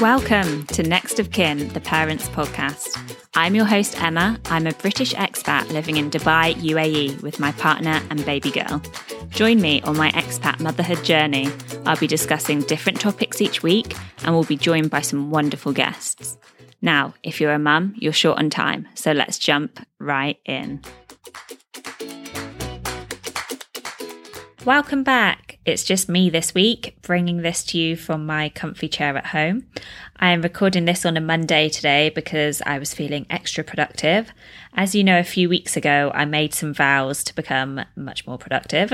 Welcome to Next of Kin, the Parents Podcast. I'm your host, Emma. I'm a British expat living in Dubai, UAE, with my partner and baby girl. Join me on my expat motherhood journey. I'll be discussing different topics each week and we'll be joined by some wonderful guests. Now, if you're a mum, you're short on time, so let's jump right in. Welcome back. It's just me this week, bringing this to you from my comfy chair at home. I am recording this on a Monday today because I was feeling extra productive. As you know, a few weeks ago, I made some vows to become much more productive,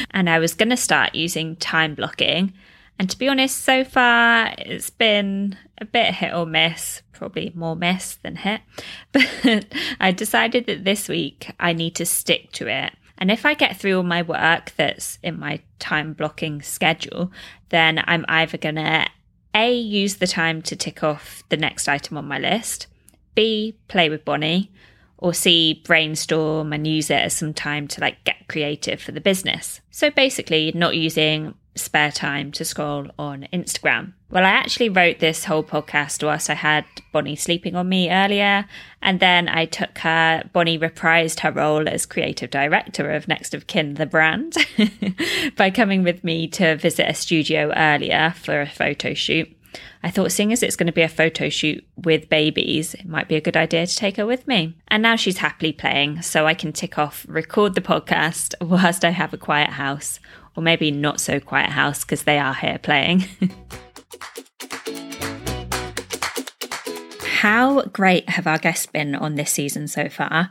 and I was going to start using time blocking. And to be honest, so far it's been a bit hit or miss, probably more miss than hit. But I decided that this week I need to stick to it and if I get through all my work that's in my time blocking schedule, then I'm either going to A, use the time to tick off the next item on my list, B, play with Bonnie, or C, brainstorm and use it as some time to like get creative for the business. So basically, not using spare time to scroll on Instagram. Well, I actually wrote this whole podcast whilst I had Bonnie sleeping on me earlier, and then I took her, Bonnie reprised her role as creative director of Next of Kin, the brand, by coming with me to visit a studio earlier for a photo shoot. I thought, seeing as it's going to be a photo shoot with babies, it might be a good idea to take her with me. And now she's happily playing, so I can tick off record the podcast whilst I have a quiet house or maybe not so quiet house because they are here playing. How great have our guests been on this season so far?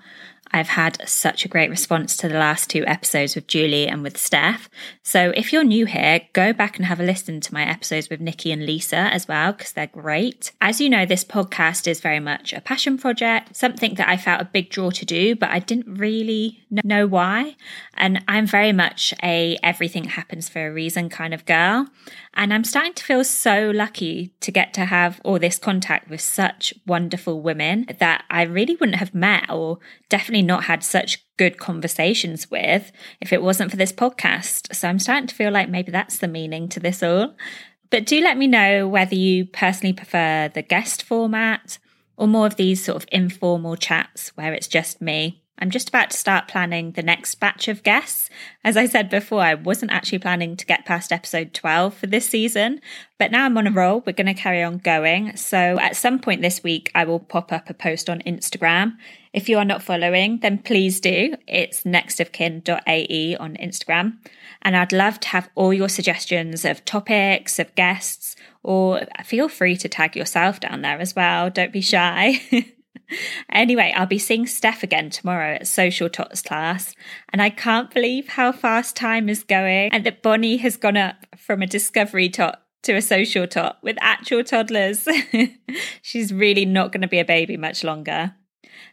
I've had such a great response to the last two episodes with Julie and with Steph. So if you're new here, go back and have a listen to my episodes with Nikki and Lisa as well, because they're great. As you know, this podcast is very much a passion project, something that I felt a big draw to do, but I didn't really know why. And I'm very much a everything happens for a reason kind of girl. And I'm starting to feel so lucky to get to have all this contact with such wonderful women that I really wouldn't have met or definitely not had such good conversations with if it wasn't for this podcast. So I'm starting to feel like maybe that's the meaning to this all. But do let me know whether you personally prefer the guest format or more of these sort of informal chats where it's just me. I'm just about to start planning the next batch of guests. As I said before, I wasn't actually planning to get past episode 12 for this season, but now I'm on a roll. We're going to carry on going. So at some point this week, I will pop up a post on Instagram. If you are not following, then please do. It's nextofkin.ae on Instagram. And I'd love to have all your suggestions of topics, of guests, or feel free to tag yourself down there as well. Don't be shy. anyway, I'll be seeing Steph again tomorrow at Social Tots class, and I can't believe how fast time is going and that Bonnie has gone up from a discovery tot to a social tot with actual toddlers. She's really not going to be a baby much longer.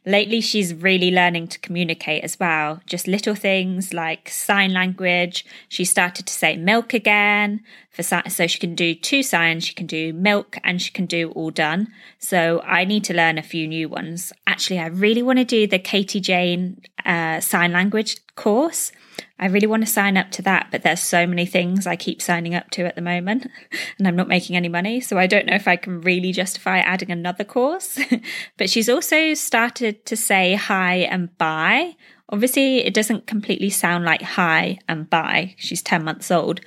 Lately, she's really learning to communicate as well. Just little things like sign language. She started to say milk again. For so she can do two signs. She can do milk and she can do all done. So I need to learn a few new ones. Actually, I really want to do the Katie Jane uh, sign language course. I really want to sign up to that, but there's so many things I keep signing up to at the moment and I'm not making any money. So I don't know if I can really justify adding another course. but she's also started to say hi and bye. Obviously, it doesn't completely sound like hi and bye. She's 10 months old,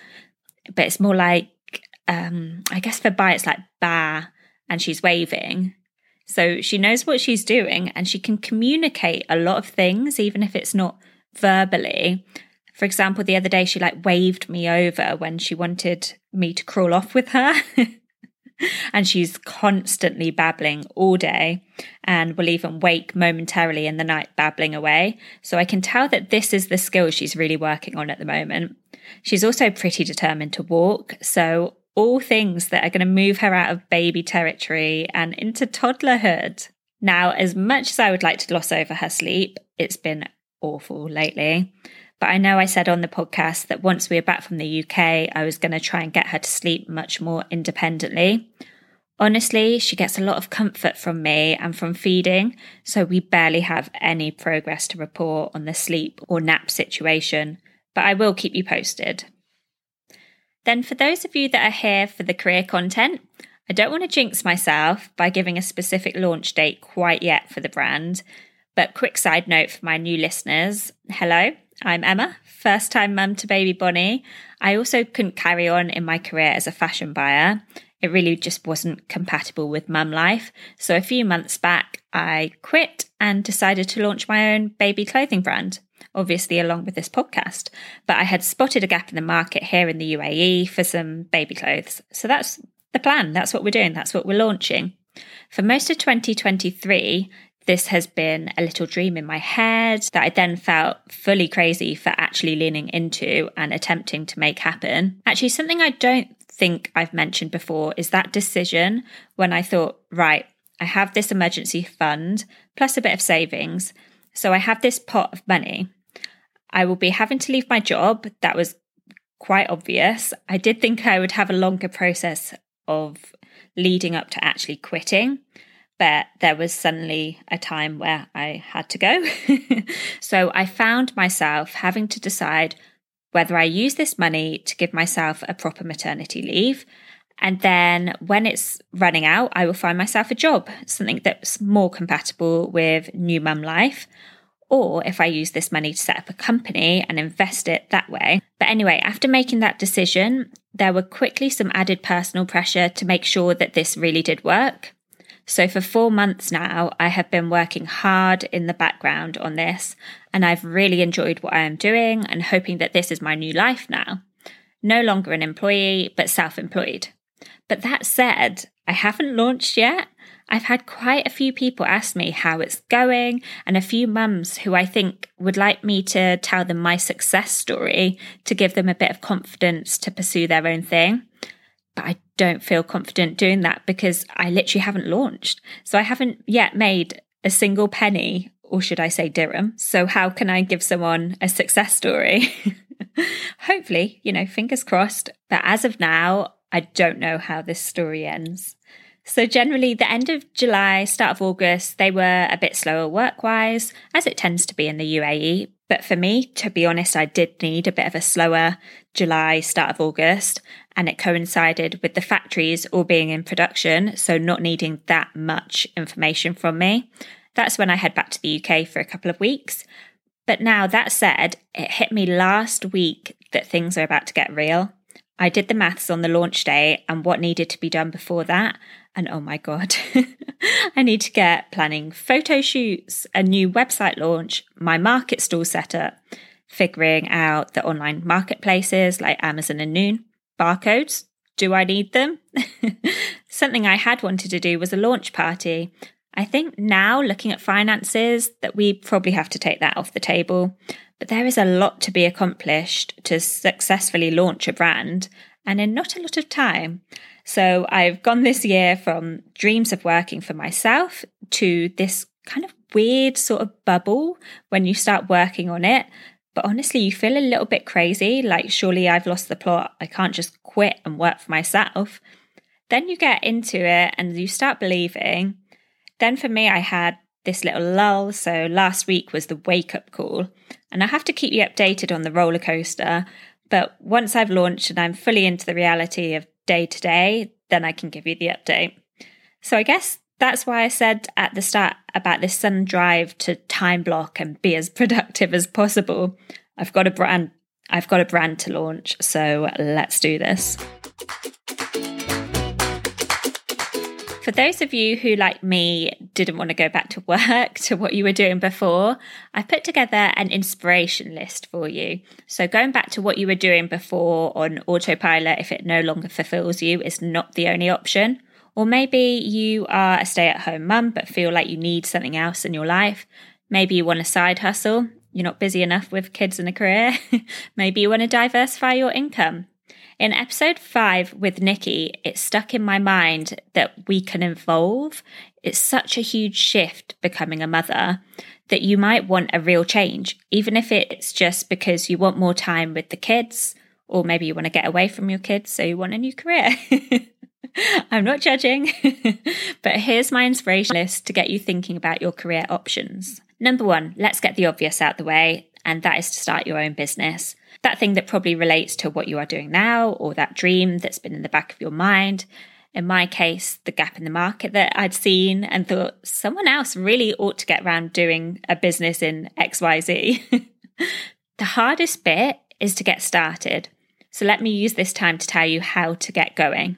but it's more like, um, I guess for bye, it's like ba and she's waving. So she knows what she's doing and she can communicate a lot of things, even if it's not verbally. For example, the other day she like waved me over when she wanted me to crawl off with her. and she's constantly babbling all day and will even wake momentarily in the night babbling away. So I can tell that this is the skill she's really working on at the moment. She's also pretty determined to walk. So all things that are going to move her out of baby territory and into toddlerhood. Now, as much as I would like to gloss over her sleep, it's been awful lately. But I know I said on the podcast that once we were back from the UK, I was going to try and get her to sleep much more independently. Honestly, she gets a lot of comfort from me and from feeding, so we barely have any progress to report on the sleep or nap situation, but I will keep you posted. Then, for those of you that are here for the career content, I don't want to jinx myself by giving a specific launch date quite yet for the brand, but quick side note for my new listeners hello, I'm Emma, first time mum to baby Bonnie. I also couldn't carry on in my career as a fashion buyer. It really just wasn't compatible with mum life. So a few months back, I quit and decided to launch my own baby clothing brand obviously along with this podcast. But I had spotted a gap in the market here in the UAE for some baby clothes. So that's the plan. That's what we're doing. That's what we're launching. For most of 2023, this has been a little dream in my head that I then felt fully crazy for actually leaning into and attempting to make happen. Actually, something I don't think I've mentioned before is that decision when I thought, right, I have this emergency fund plus a bit of savings. So I have this pot of money. I will be having to leave my job. That was quite obvious. I did think I would have a longer process of leading up to actually quitting, but there was suddenly a time where I had to go. so I found myself having to decide whether I use this money to give myself a proper maternity leave. And then when it's running out, I will find myself a job, something that's more compatible with new mum life or if I use this money to set up a company and invest it that way. But anyway, after making that decision, there were quickly some added personal pressure to make sure that this really did work. So for four months now, I have been working hard in the background on this, and I've really enjoyed what I am doing and hoping that this is my new life now. No longer an employee, but self employed. But that said, I haven't launched yet, I've had quite a few people ask me how it's going, and a few mums who I think would like me to tell them my success story to give them a bit of confidence to pursue their own thing. But I don't feel confident doing that because I literally haven't launched. So I haven't yet made a single penny, or should I say dirham. So how can I give someone a success story? Hopefully, you know, fingers crossed. But as of now, I don't know how this story ends. So, generally, the end of July, start of August, they were a bit slower work wise, as it tends to be in the UAE. But for me, to be honest, I did need a bit of a slower July, start of August, and it coincided with the factories all being in production, so not needing that much information from me. That's when I head back to the UK for a couple of weeks. But now, that said, it hit me last week that things are about to get real. I did the maths on the launch day and what needed to be done before that. And oh my God, I need to get planning photo shoots, a new website launch, my market stall setup, figuring out the online marketplaces like Amazon and Noon, barcodes. Do I need them? Something I had wanted to do was a launch party. I think now, looking at finances, that we probably have to take that off the table. But there is a lot to be accomplished to successfully launch a brand and in not a lot of time. So I've gone this year from dreams of working for myself to this kind of weird sort of bubble when you start working on it. But honestly, you feel a little bit crazy like, surely I've lost the plot. I can't just quit and work for myself. Then you get into it and you start believing. Then for me, I had this little lull. So last week was the wake up call. And I have to keep you updated on the roller coaster. But once I've launched and I'm fully into the reality of day to day, then I can give you the update. So I guess that's why I said at the start about this sudden drive to time block and be as productive as possible. I've got a brand I've got a brand to launch, so let's do this. For those of you who, like me, didn't want to go back to work to what you were doing before, I put together an inspiration list for you. So, going back to what you were doing before on autopilot, if it no longer fulfills you, is not the only option. Or maybe you are a stay at home mum but feel like you need something else in your life. Maybe you want a side hustle. You're not busy enough with kids and a career. maybe you want to diversify your income. In episode five with Nikki, it stuck in my mind that we can evolve. It's such a huge shift becoming a mother that you might want a real change, even if it's just because you want more time with the kids, or maybe you want to get away from your kids, so you want a new career. I'm not judging, but here's my inspiration list to get you thinking about your career options. Number one, let's get the obvious out the way, and that is to start your own business that thing that probably relates to what you are doing now or that dream that's been in the back of your mind. In my case, the gap in the market that I'd seen and thought someone else really ought to get around doing a business in XYZ. the hardest bit is to get started. So let me use this time to tell you how to get going.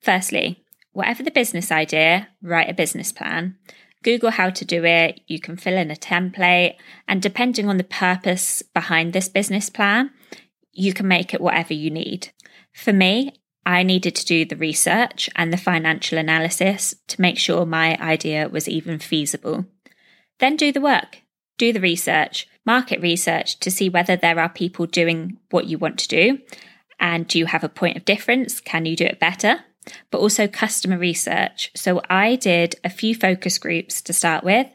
Firstly, whatever the business idea, write a business plan. Google how to do it. You can fill in a template. And depending on the purpose behind this business plan, you can make it whatever you need. For me, I needed to do the research and the financial analysis to make sure my idea was even feasible. Then do the work, do the research, market research to see whether there are people doing what you want to do. And do you have a point of difference? Can you do it better? But also customer research. So I did a few focus groups to start with.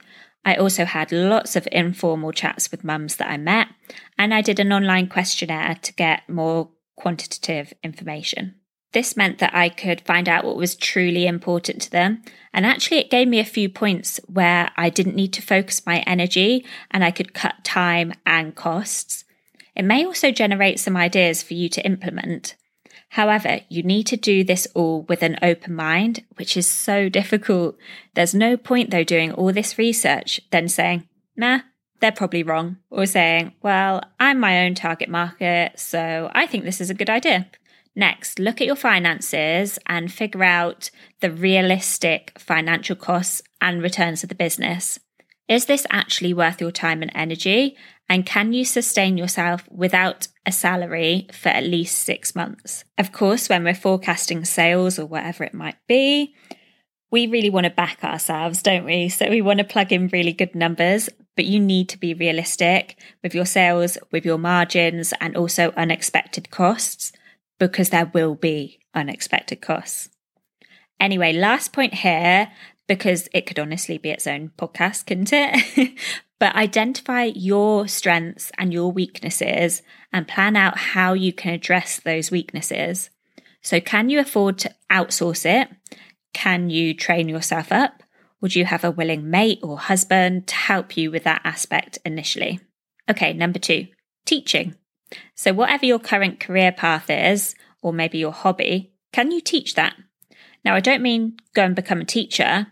I also had lots of informal chats with mums that I met, and I did an online questionnaire to get more quantitative information. This meant that I could find out what was truly important to them. And actually, it gave me a few points where I didn't need to focus my energy and I could cut time and costs. It may also generate some ideas for you to implement. However, you need to do this all with an open mind, which is so difficult. There's no point, though, doing all this research, then saying, nah, they're probably wrong, or saying, well, I'm my own target market, so I think this is a good idea. Next, look at your finances and figure out the realistic financial costs and returns of the business. Is this actually worth your time and energy? And can you sustain yourself without a salary for at least six months? Of course, when we're forecasting sales or whatever it might be, we really want to back ourselves, don't we? So we want to plug in really good numbers, but you need to be realistic with your sales, with your margins, and also unexpected costs because there will be unexpected costs. Anyway, last point here, because it could honestly be its own podcast, couldn't it? but identify your strengths and your weaknesses and plan out how you can address those weaknesses. So, can you afford to outsource it? Can you train yourself up? Would you have a willing mate or husband to help you with that aspect initially? Okay, number two, teaching. So, whatever your current career path is, or maybe your hobby, can you teach that? Now, I don't mean go and become a teacher.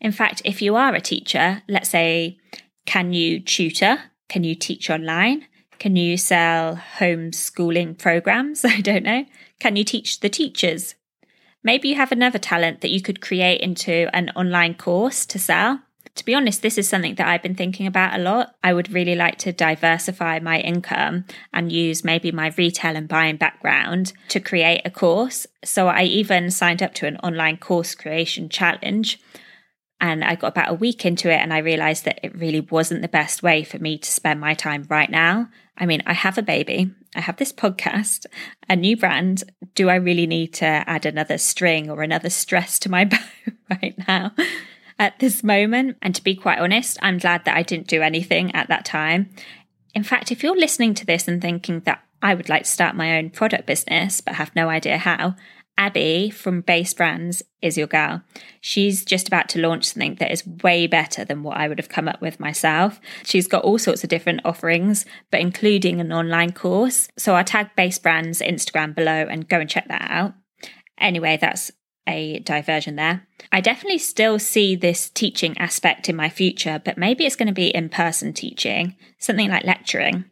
In fact, if you are a teacher, let's say, can you tutor? Can you teach online? Can you sell homeschooling programs? I don't know. Can you teach the teachers? Maybe you have another talent that you could create into an online course to sell. To be honest, this is something that I've been thinking about a lot. I would really like to diversify my income and use maybe my retail and buying background to create a course. So I even signed up to an online course creation challenge. And I got about a week into it and I realized that it really wasn't the best way for me to spend my time right now. I mean, I have a baby, I have this podcast, a new brand. Do I really need to add another string or another stress to my bow right now? at this moment. And to be quite honest, I'm glad that I didn't do anything at that time. In fact, if you're listening to this and thinking that I would like to start my own product business but have no idea how, Abby from Base Brands is your gal. She's just about to launch something that is way better than what I would have come up with myself. She's got all sorts of different offerings, but including an online course. So I'll tag Base Brands Instagram below and go and check that out. Anyway, that's a diversion there. I definitely still see this teaching aspect in my future, but maybe it's going to be in person teaching, something like lecturing.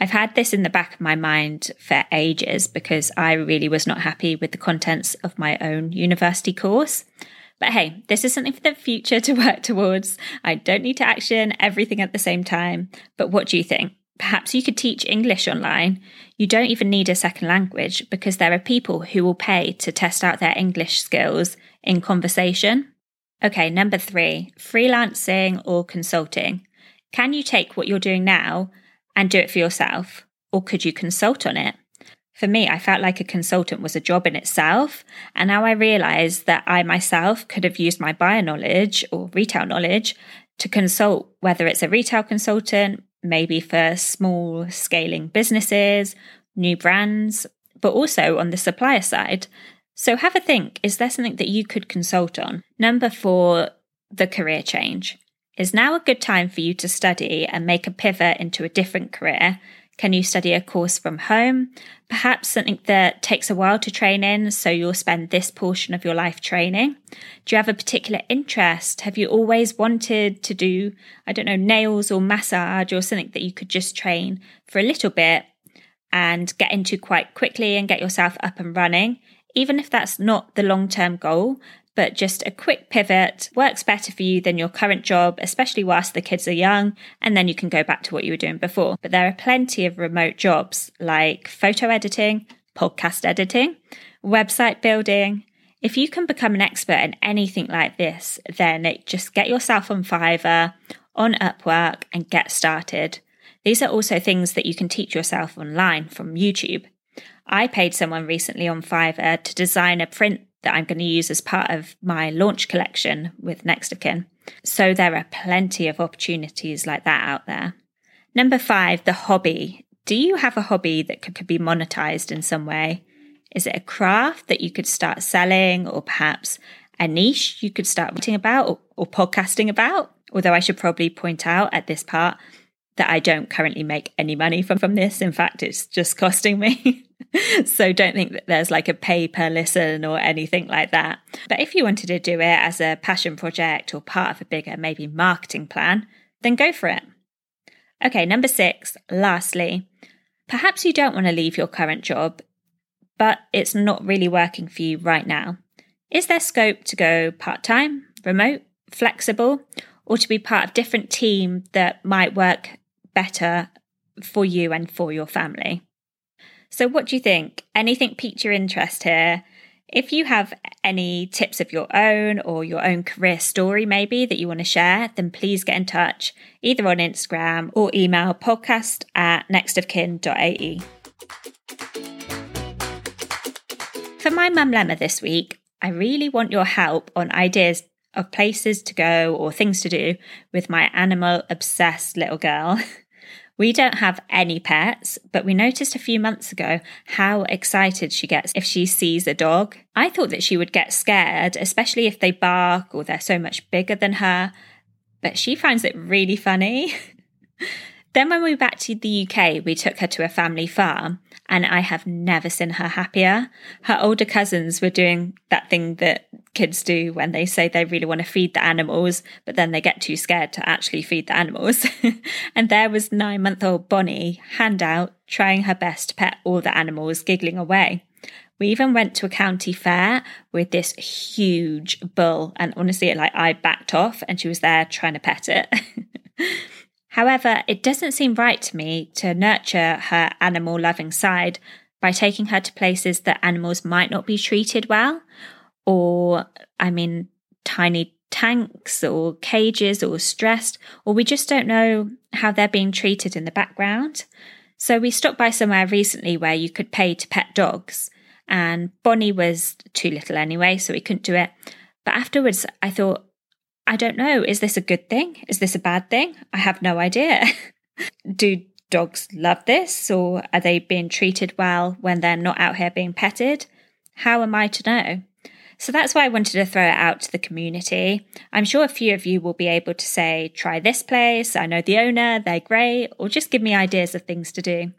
I've had this in the back of my mind for ages because I really was not happy with the contents of my own university course. But hey, this is something for the future to work towards. I don't need to action everything at the same time. But what do you think? Perhaps you could teach English online. You don't even need a second language because there are people who will pay to test out their English skills in conversation. Okay, number three freelancing or consulting. Can you take what you're doing now and do it for yourself, or could you consult on it? For me, I felt like a consultant was a job in itself, and now I realise that I myself could have used my buyer knowledge or retail knowledge to consult, whether it's a retail consultant, maybe for small scaling businesses, new brands, but also on the supplier side. So have a think is there something that you could consult on? Number four, the career change. Is now a good time for you to study and make a pivot into a different career? Can you study a course from home? Perhaps something that takes a while to train in, so you'll spend this portion of your life training. Do you have a particular interest? Have you always wanted to do, I don't know, nails or massage or something that you could just train for a little bit and get into quite quickly and get yourself up and running? Even if that's not the long term goal, but just a quick pivot works better for you than your current job, especially whilst the kids are young, and then you can go back to what you were doing before. But there are plenty of remote jobs like photo editing, podcast editing, website building. If you can become an expert in anything like this, then just get yourself on Fiverr, on Upwork, and get started. These are also things that you can teach yourself online from YouTube. I paid someone recently on Fiverr to design a print that I'm going to use as part of my launch collection with Next of Kin. So there are plenty of opportunities like that out there. Number five, the hobby. Do you have a hobby that could, could be monetized in some way? Is it a craft that you could start selling, or perhaps a niche you could start writing about or, or podcasting about? Although I should probably point out at this part that I don't currently make any money from, from this. In fact, it's just costing me. so don't think that there's like a pay per listen or anything like that. But if you wanted to do it as a passion project or part of a bigger, maybe marketing plan, then go for it. Okay, number six, lastly, perhaps you don't want to leave your current job, but it's not really working for you right now. Is there scope to go part time, remote, flexible, or to be part of different team that might work better for you and for your family? So, what do you think? Anything piqued your interest here? If you have any tips of your own or your own career story, maybe that you want to share, then please get in touch either on Instagram or email podcast at nextofkin.ae. For my Mum-llema this week, I really want your help on ideas of places to go or things to do with my animal obsessed little girl. We don't have any pets, but we noticed a few months ago how excited she gets if she sees a dog. I thought that she would get scared, especially if they bark or they're so much bigger than her, but she finds it really funny. Then, when we went back to the UK, we took her to a family farm, and I have never seen her happier. Her older cousins were doing that thing that kids do when they say they really want to feed the animals, but then they get too scared to actually feed the animals. and there was nine month old Bonnie, hand out, trying her best to pet all the animals, giggling away. We even went to a county fair with this huge bull, and honestly, like I backed off, and she was there trying to pet it. However, it doesn't seem right to me to nurture her animal loving side by taking her to places that animals might not be treated well, or, I mean, tiny tanks or cages or stressed, or we just don't know how they're being treated in the background. So we stopped by somewhere recently where you could pay to pet dogs, and Bonnie was too little anyway, so we couldn't do it. But afterwards, I thought, I don't know. Is this a good thing? Is this a bad thing? I have no idea. Do dogs love this or are they being treated well when they're not out here being petted? How am I to know? So that's why I wanted to throw it out to the community. I'm sure a few of you will be able to say, try this place, I know the owner, they're great, or just give me ideas of things to do.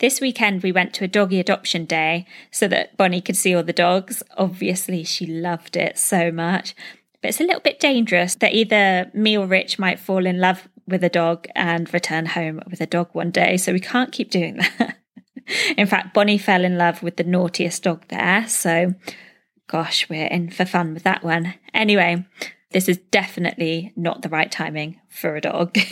This weekend, we went to a doggy adoption day so that Bonnie could see all the dogs. Obviously, she loved it so much. But it's a little bit dangerous that either me or Rich might fall in love with a dog and return home with a dog one day. So we can't keep doing that. in fact, Bonnie fell in love with the naughtiest dog there. So, gosh, we're in for fun with that one. Anyway, this is definitely not the right timing for a dog.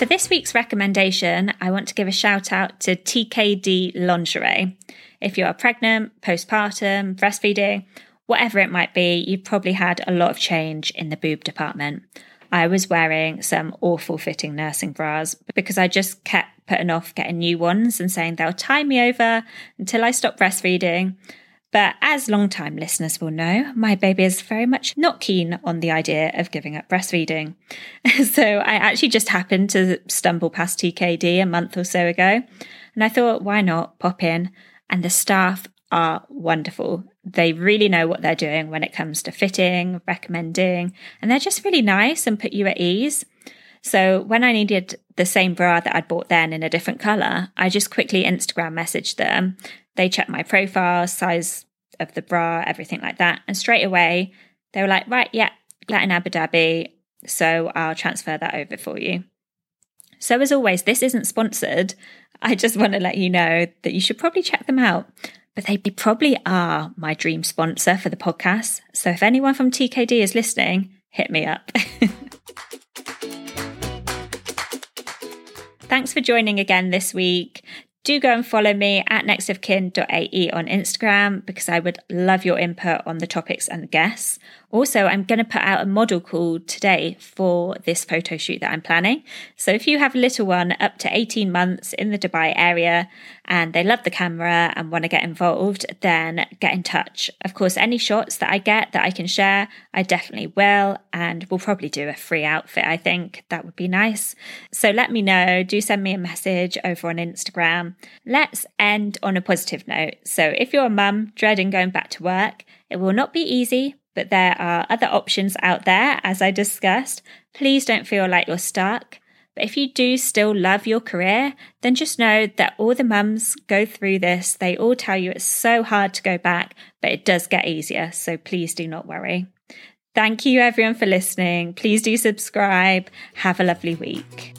For this week's recommendation, I want to give a shout out to TKD Lingerie. If you are pregnant, postpartum, breastfeeding, whatever it might be, you've probably had a lot of change in the boob department. I was wearing some awful fitting nursing bras because I just kept putting off getting new ones and saying they'll tie me over until I stop breastfeeding. But as long-time listeners will know, my baby is very much not keen on the idea of giving up breastfeeding. so I actually just happened to stumble past TKD a month or so ago. And I thought, why not pop in? and the staff are wonderful. They really know what they're doing when it comes to fitting, recommending, and they're just really nice and put you at ease. So when I needed the same bra that I'd bought then in a different colour, I just quickly Instagram messaged them. They checked my profile, size of the bra, everything like that. And straight away, they were like, right, yeah, Latin Abu Dhabi. So I'll transfer that over for you. So, as always, this isn't sponsored. I just want to let you know that you should probably check them out. But they probably are my dream sponsor for the podcast. So, if anyone from TKD is listening, hit me up. Thanks for joining again this week do go and follow me at nextofkin.ae on Instagram because I would love your input on the topics and the guests. Also, I'm going to put out a model call today for this photo shoot that I'm planning. So if you have a little one up to 18 months in the Dubai area and they love the camera and want to get involved, then get in touch. Of course, any shots that I get that I can share, I definitely will. And we'll probably do a free outfit, I think. That would be nice. So let me know. Do send me a message over on Instagram. Let's end on a positive note. So if you're a mum dreading going back to work, it will not be easy, but there are other options out there, as I discussed. Please don't feel like you're stuck. But if you do still love your career, then just know that all the mums go through this. They all tell you it's so hard to go back, but it does get easier. So please do not worry. Thank you, everyone, for listening. Please do subscribe. Have a lovely week.